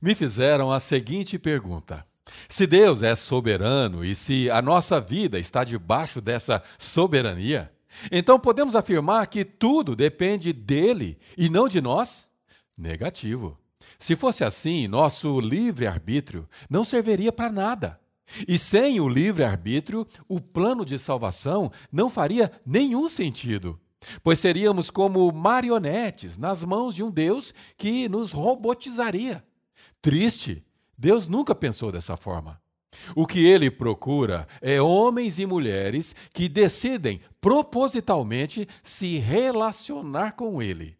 Me fizeram a seguinte pergunta: se Deus é soberano e se a nossa vida está debaixo dessa soberania, então podemos afirmar que tudo depende dele e não de nós? Negativo. Se fosse assim, nosso livre-arbítrio não serviria para nada. E sem o livre-arbítrio, o plano de salvação não faria nenhum sentido, pois seríamos como marionetes nas mãos de um Deus que nos robotizaria. Triste, Deus nunca pensou dessa forma. O que ele procura é homens e mulheres que decidem propositalmente se relacionar com ele.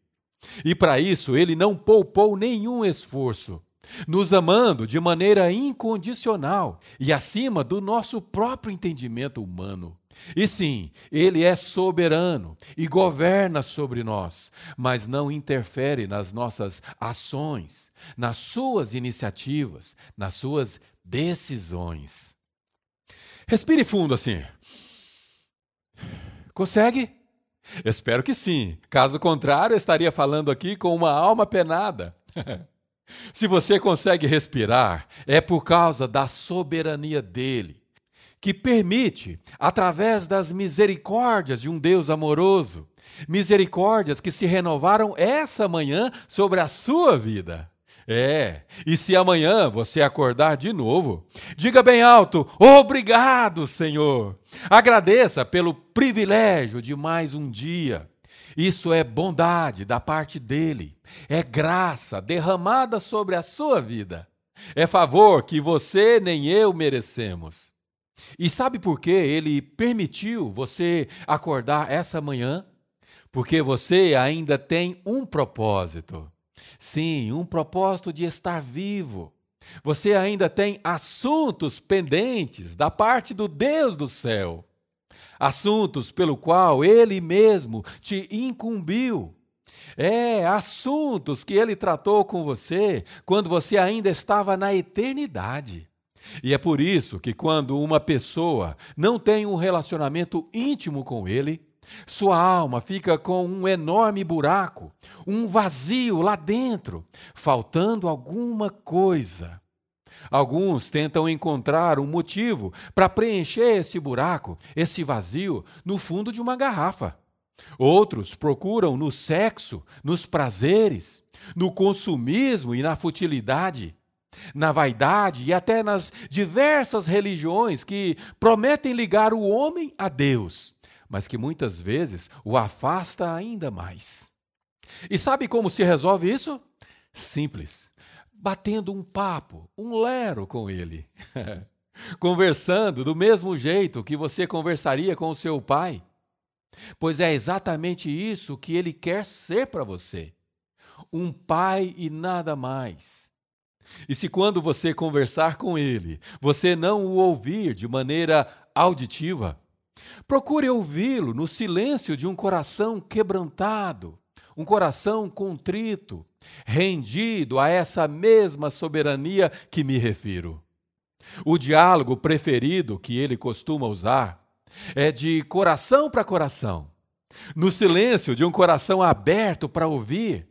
E para isso ele não poupou nenhum esforço, nos amando de maneira incondicional e acima do nosso próprio entendimento humano. E sim, Ele é soberano e governa sobre nós, mas não interfere nas nossas ações, nas suas iniciativas, nas suas decisões. Respire fundo assim. Consegue? Espero que sim. Caso contrário, eu estaria falando aqui com uma alma penada. Se você consegue respirar, é por causa da soberania dele que permite, através das misericórdias de um Deus amoroso, misericórdias que se renovaram essa manhã sobre a sua vida. É, e se amanhã você acordar de novo, diga bem alto: Obrigado, Senhor. Agradeça pelo privilégio de mais um dia. Isso é bondade da parte dele, é graça derramada sobre a sua vida, é favor que você nem eu merecemos. E sabe por que ele permitiu você acordar essa manhã? Porque você ainda tem um propósito. Sim, um propósito de estar vivo. Você ainda tem assuntos pendentes da parte do Deus do céu. Assuntos pelo qual ele mesmo te incumbiu. É, assuntos que ele tratou com você quando você ainda estava na eternidade. E é por isso que, quando uma pessoa não tem um relacionamento íntimo com Ele, sua alma fica com um enorme buraco, um vazio lá dentro, faltando alguma coisa. Alguns tentam encontrar um motivo para preencher esse buraco, esse vazio, no fundo de uma garrafa. Outros procuram no sexo, nos prazeres, no consumismo e na futilidade na vaidade e até nas diversas religiões que prometem ligar o homem a Deus, mas que muitas vezes o afasta ainda mais. E sabe como se resolve isso? Simples. Batendo um papo, um lero com ele. Conversando do mesmo jeito que você conversaria com o seu pai. Pois é exatamente isso que ele quer ser para você. Um pai e nada mais e se quando você conversar com ele, você não o ouvir de maneira auditiva, procure ouvi-lo no silêncio de um coração quebrantado, um coração contrito, rendido a essa mesma soberania que me refiro. O diálogo preferido que ele costuma usar é de coração para coração, no silêncio de um coração aberto para ouvir.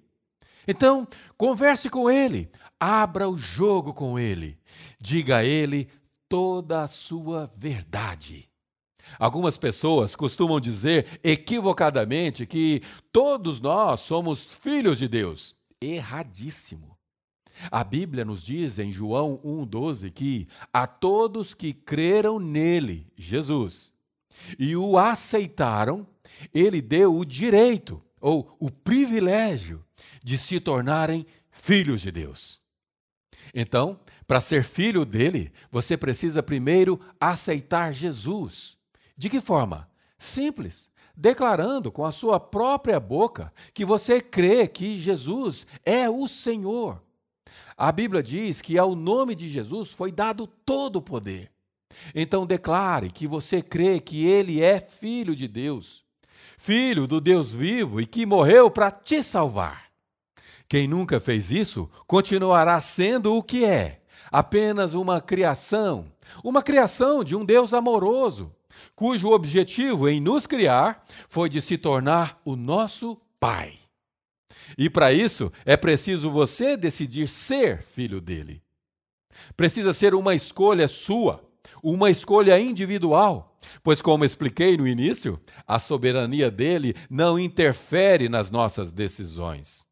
Então, converse com ele, Abra o jogo com ele. Diga a ele toda a sua verdade. Algumas pessoas costumam dizer equivocadamente que todos nós somos filhos de Deus. Erradíssimo. A Bíblia nos diz em João 1,12 que a todos que creram nele, Jesus, e o aceitaram, ele deu o direito ou o privilégio de se tornarem filhos de Deus. Então, para ser filho dele, você precisa primeiro aceitar Jesus. De que forma? Simples, declarando com a sua própria boca que você crê que Jesus é o Senhor. A Bíblia diz que ao nome de Jesus foi dado todo o poder. Então declare que você crê que ele é filho de Deus, filho do Deus vivo e que morreu para te salvar. Quem nunca fez isso continuará sendo o que é, apenas uma criação, uma criação de um Deus amoroso, cujo objetivo em nos criar foi de se tornar o nosso Pai. E para isso é preciso você decidir ser filho dele. Precisa ser uma escolha sua, uma escolha individual, pois, como expliquei no início, a soberania dele não interfere nas nossas decisões.